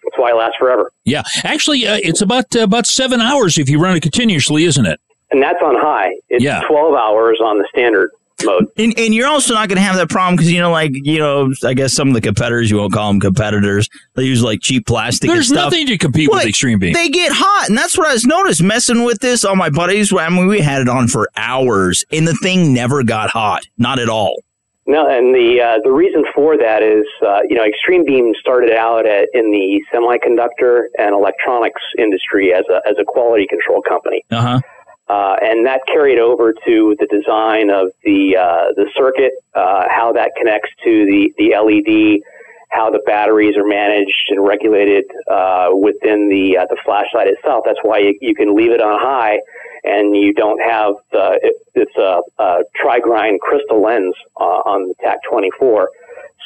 That's why it lasts forever. Yeah, actually, uh, it's about uh, about seven hours if you run it continuously, isn't it? And that's on high. It's Yeah. 12 hours on the standard mode. And, and you're also not going to have that problem because you know, like you know, I guess some of the competitors you won't call them competitors. They use like cheap plastic. There's and stuff. nothing to compete with Extreme Beam. They get hot, and that's what I was noticed messing with this. All my buddies, I mean, we had it on for hours, and the thing never got hot, not at all. No, and the uh, the reason for that is, uh, you know, Extreme Beam started out at, in the semiconductor and electronics industry as a as a quality control company, Uh huh. Uh, and that carried over to the design of the uh, the circuit, uh, how that connects to the the LED, how the batteries are managed and regulated uh, within the uh, the flashlight itself. That's why you, you can leave it on high, and you don't have the it, it's a, a trigrind crystal lens uh, on the TAC 24.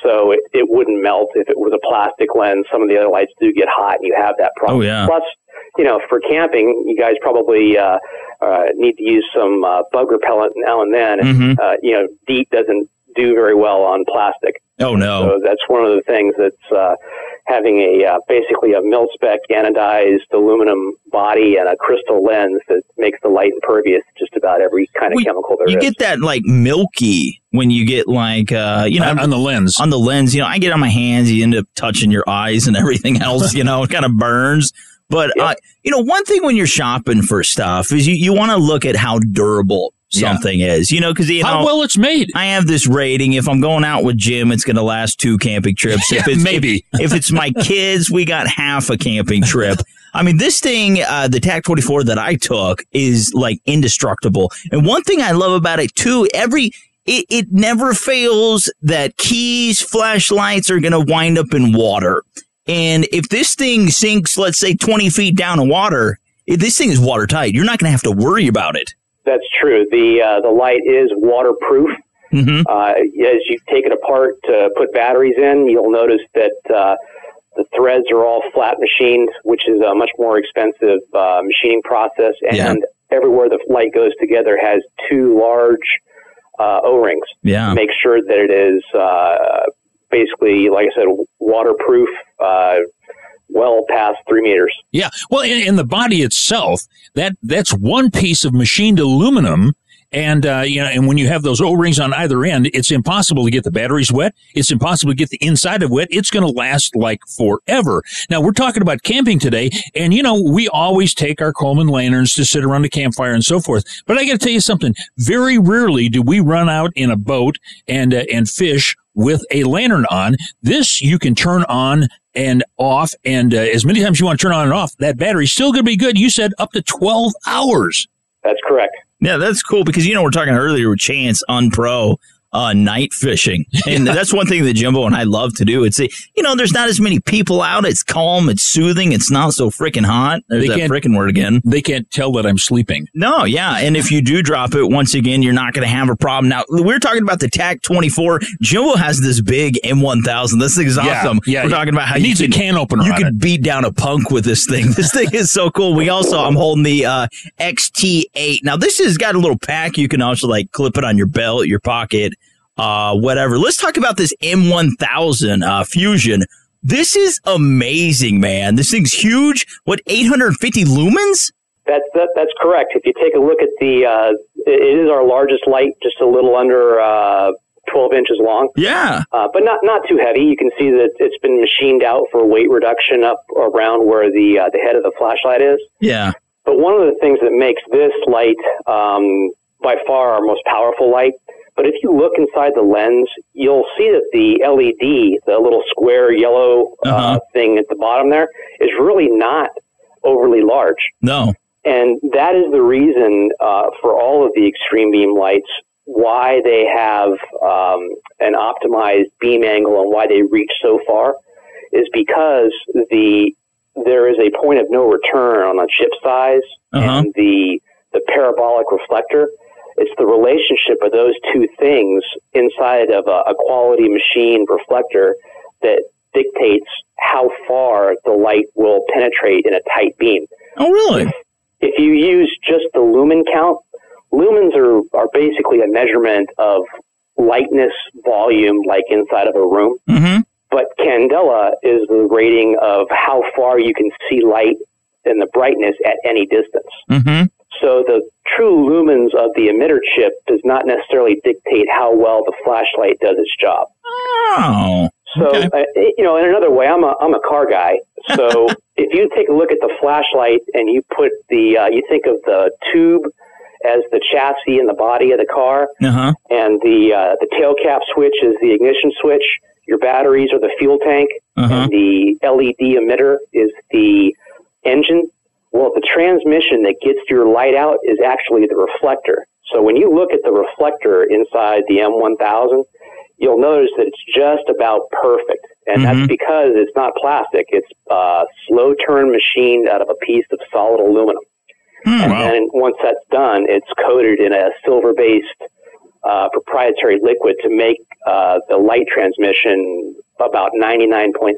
So it, it wouldn't melt if it was a plastic lens. Some of the other lights do get hot, and you have that problem. Oh, yeah. Plus, you know, for camping, you guys probably uh, uh, need to use some uh, bug repellent now and then. Mhm. Uh, you know, DEET doesn't do very well on plastic. Oh no. So that's one of the things that's uh, having a uh, basically a mil spec anodized aluminum body and a crystal lens that makes the light impervious to just about every kind of Well, chemical there is. You get that like milky when you get like uh you know On- on the lens. on the lens. You know, I get on my hands. You end up touching your eyes and everything else. You know, it kind of burns. But uh, you know, one thing when you're shopping for stuff is you, you want to look at how durable Yeah. something is. You know, because you How well it's made. I have this rating. If I'm going out with Jim, it's going to last two camping trips. If it's maybe. If, if it's my kids, we got half a camping trip. I mean, this thing, uh, the TAC 24 that I took is like indestructible. And one thing I love about it too, every, it, it never fails that keys, flashlights are going to wind up in water. And if this thing sinks, let's say 20 feet down in water, if this thing is watertight. You're not going to have to worry about it. That's true. The uh, the light is waterproof. Mm-hmm. Uh, as you take it apart to put batteries in, you'll notice that uh, the threads are all flat machined, which is a much more expensive uh, machining process. And Yeah. everywhere the light goes together has two large uh, O-rings. Yeah. to Make sure that it is uh, basically, like I said, waterproof, uh, well past three meters. Yeah. Well, in, in the body itself, that that's one piece of machined aluminum. And, uh, you know, and when you have those O-rings on either end, it's impossible to get the batteries wet. It's impossible to get the inside of wet. It's going to last like forever. Now we're talking about camping today. And, you know, we always take our Coleman lanterns to sit around the campfire and so forth. But I got to tell you something. Very rarely do we run out in a boat and, uh, and fish with a lantern on. This you can turn on and off, and uh, as many times you want to turn on and off, that battery's still going to be good. You said up to 12 hours. That's correct. Yeah, that's cool because you know we're talking earlier with Chance on Pro uh, night fishing, and Yeah. that's one thing that Jimbo and I love to do. It's a, you know there's not as many people out. It's calm. It's soothing. It's not so freaking hot. There's They that can't- freaking word again. They can't tell that I'm sleeping. No, yeah, and if you do drop it once again, you're not going to have a problem. Now we're talking about the TAC 24. Jimbo has this big M1000. This thing's Yeah, awesome. yeah. we're talking about how It you needs a can- can opener You could beat down a punk with this thing. This thing is so cool. We also I'm holding the uh, XT8. Now this has got a little pack. You can also like clip it on your belt, your pocket, uh, whatever. Let's talk about this M1000 uh, Fusion. This is amazing, man. This thing's huge. What 850 lumens? That's that, that's correct. If you take a look at the, uh, it is our largest light, just a little under uh, 12 inches long. Yeah. Uh, but not not too heavy. You can see that it's been machined out for weight reduction up around where the uh, the head of the flashlight is. Yeah. But one of the things that makes this light um, by far our most powerful light. But if you look inside the lens, you'll see that the LED, the little square yellow uh, thing at the bottom there, is really not overly large. No. And that is the reason uh, for all of the extreme beam lights why they have um, an optimized beam angle and why they reach so far is because the there is a point of no return on the chip size Uh-huh. and the the parabolic reflector. It's the relationship of those two things inside of a, a quality machine reflector that dictates how far the light will penetrate in a tight beam. Oh, really? If you use just the lumen count, lumens are, are basically a measurement of lightness volume like inside of a room. Mm-hmm. But candela is the rating of how far you can see light and the brightness at any distance. Mm-hmm. So the true lumens of the emitter chip does not necessarily dictate how well the flashlight does its job. Oh. So, uh, you know, in another way, I'm a I'm a car guy. So, if you take a look at the flashlight and you put the uh, you think of the tube as the chassis and the body of the car, Uh-huh. and the uh, the tail cap switch is the ignition switch. Your batteries are the fuel tank, Uh-huh. and the LED emitter is the engine. Well, the transmission that gets your light out is actually the reflector. So when you look at the reflector inside the M1000, you'll notice that it's just about perfect. And that's because it's not plastic. It's uh, slow turn machined out of a piece of solid aluminum. and then once that's done, it's coated in a silver based uh, proprietary liquid to make uh, the light transmission about 99.7%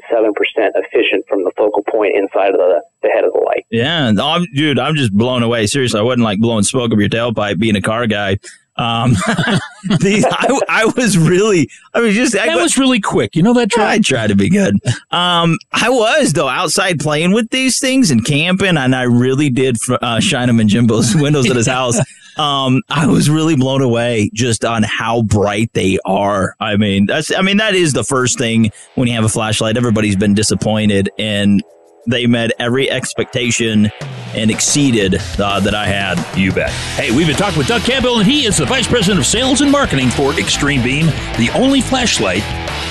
efficient from the focal point inside of the, the head of the light. Yeah, I'm, dude, I'm just blown away. Seriously, I wasn't like blowing smoke up your tailpipe being a car guy. Um, the, I, I was really, I was just, I, That was really quick. You know that? try? I try to be good. Um, I was though outside playing with these things and camping, and I really did uh, shine them in Jimbo's windows at his house. Um, I was really blown away just on how bright they are. I mean, that's, I mean, that is the first thing when you have a flashlight. Everybody's been disappointed, and they met every expectation and exceeded uh, that I had. You bet. Hey, we've been talking with Doug Campbell, and he is the Vice President of Sales and Marketing for Extreme Beam, the only flashlight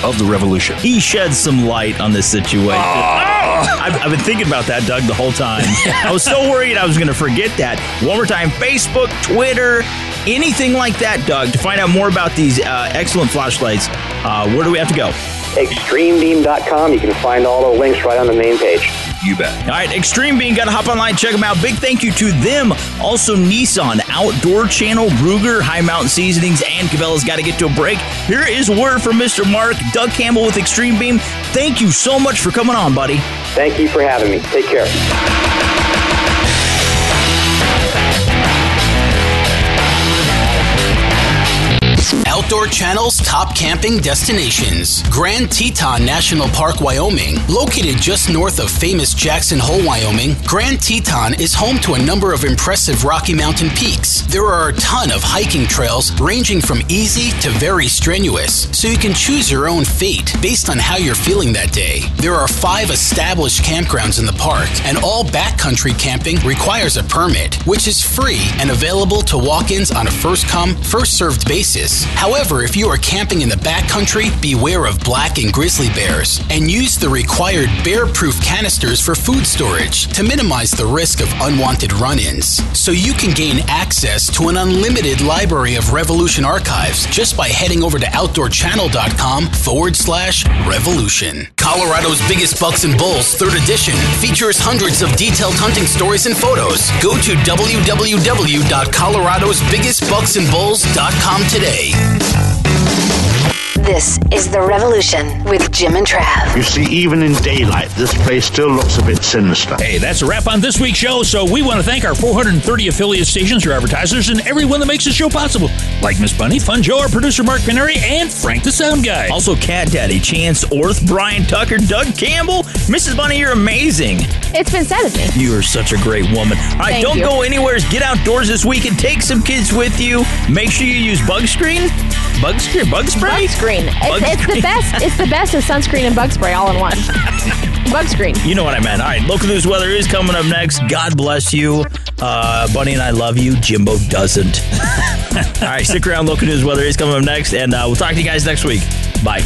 of the revolution. He sheds some light on this situation. I've, I've been thinking about that, Doug, the whole time. I was so worried I was going to forget that. One more time Facebook, Twitter, anything like that, Doug, to find out more about these uh, excellent flashlights, uh, where do we have to go? Extremebeam.com. You can find all the links right on the main page. You bet. All right, Extreme Beam, got to hop online, check them out. Big thank you to them. Also, Nissan, Outdoor Channel, Ruger, High Mountain Seasonings, and Cabela's got to get to a break. Here is word from Mr. Mark, Doug Campbell with Extreme Beam. Thank you so much for coming on, buddy. Thank you for having me. Take care. Outdoor Channel's top camping destinations. Grand Teton National Park, Wyoming. Located just north of famous Jackson Hole, Wyoming, Grand Teton is home to a number of impressive Rocky Mountain peaks. There are a ton of hiking trails ranging from easy to very strenuous, so you can choose your own fate based on how you're feeling that day. There are five established campgrounds in the park, and all backcountry camping requires a permit, which is free and available to walk ins on a first come, first served basis. However, if you are camping in the backcountry, beware of black and grizzly bears and use the required bear proof canisters for food storage to minimize the risk of unwanted run ins. So you can gain access to an unlimited library of Revolution archives just by heading over to outdoorchannel.com forward slash revolution. Colorado's Biggest Bucks and Bulls, third edition, features hundreds of detailed hunting stories and photos. Go to www.coloradosbiggestbucksandbulls.com today. This is The Revolution with Jim and Trav. You see, even in daylight, this place still looks a bit sinister. Hey, that's a wrap on this week's show. So we want to thank our 430 affiliate stations, your advertisers, and everyone that makes the show possible, like Miss Bunny, Fun Joe, our producer Mark Canary, and Frank the Sound Guy. Also, Cat Daddy, Chance Orth, Brian Tucker, Doug Campbell. Mrs. Bunny, you're amazing. It's been said of me. You are such a great woman. All right, Thank don't you. go anywhere. Get outdoors this week and take some kids with you. Make sure you use bug screen. Bug screen? Bug spray? Bug screen. Bug It's, it's the best. It's the best of sunscreen and bug spray all in one. bug screen. You know what I meant. All right, local news weather is coming up next. God bless you. Uh, Bunny and I love you. Jimbo doesn't. All right, stick around. Local news weather is coming up next, and uh, we'll talk to you guys next week. Bye.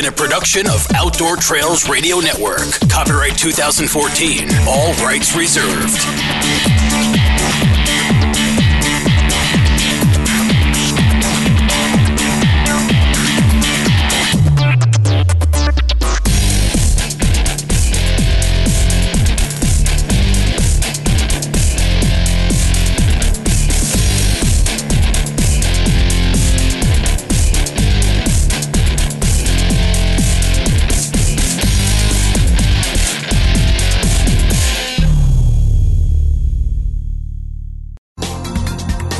Been a production of Outdoor Trails Radio Network. Copyright 2014. All rights reserved.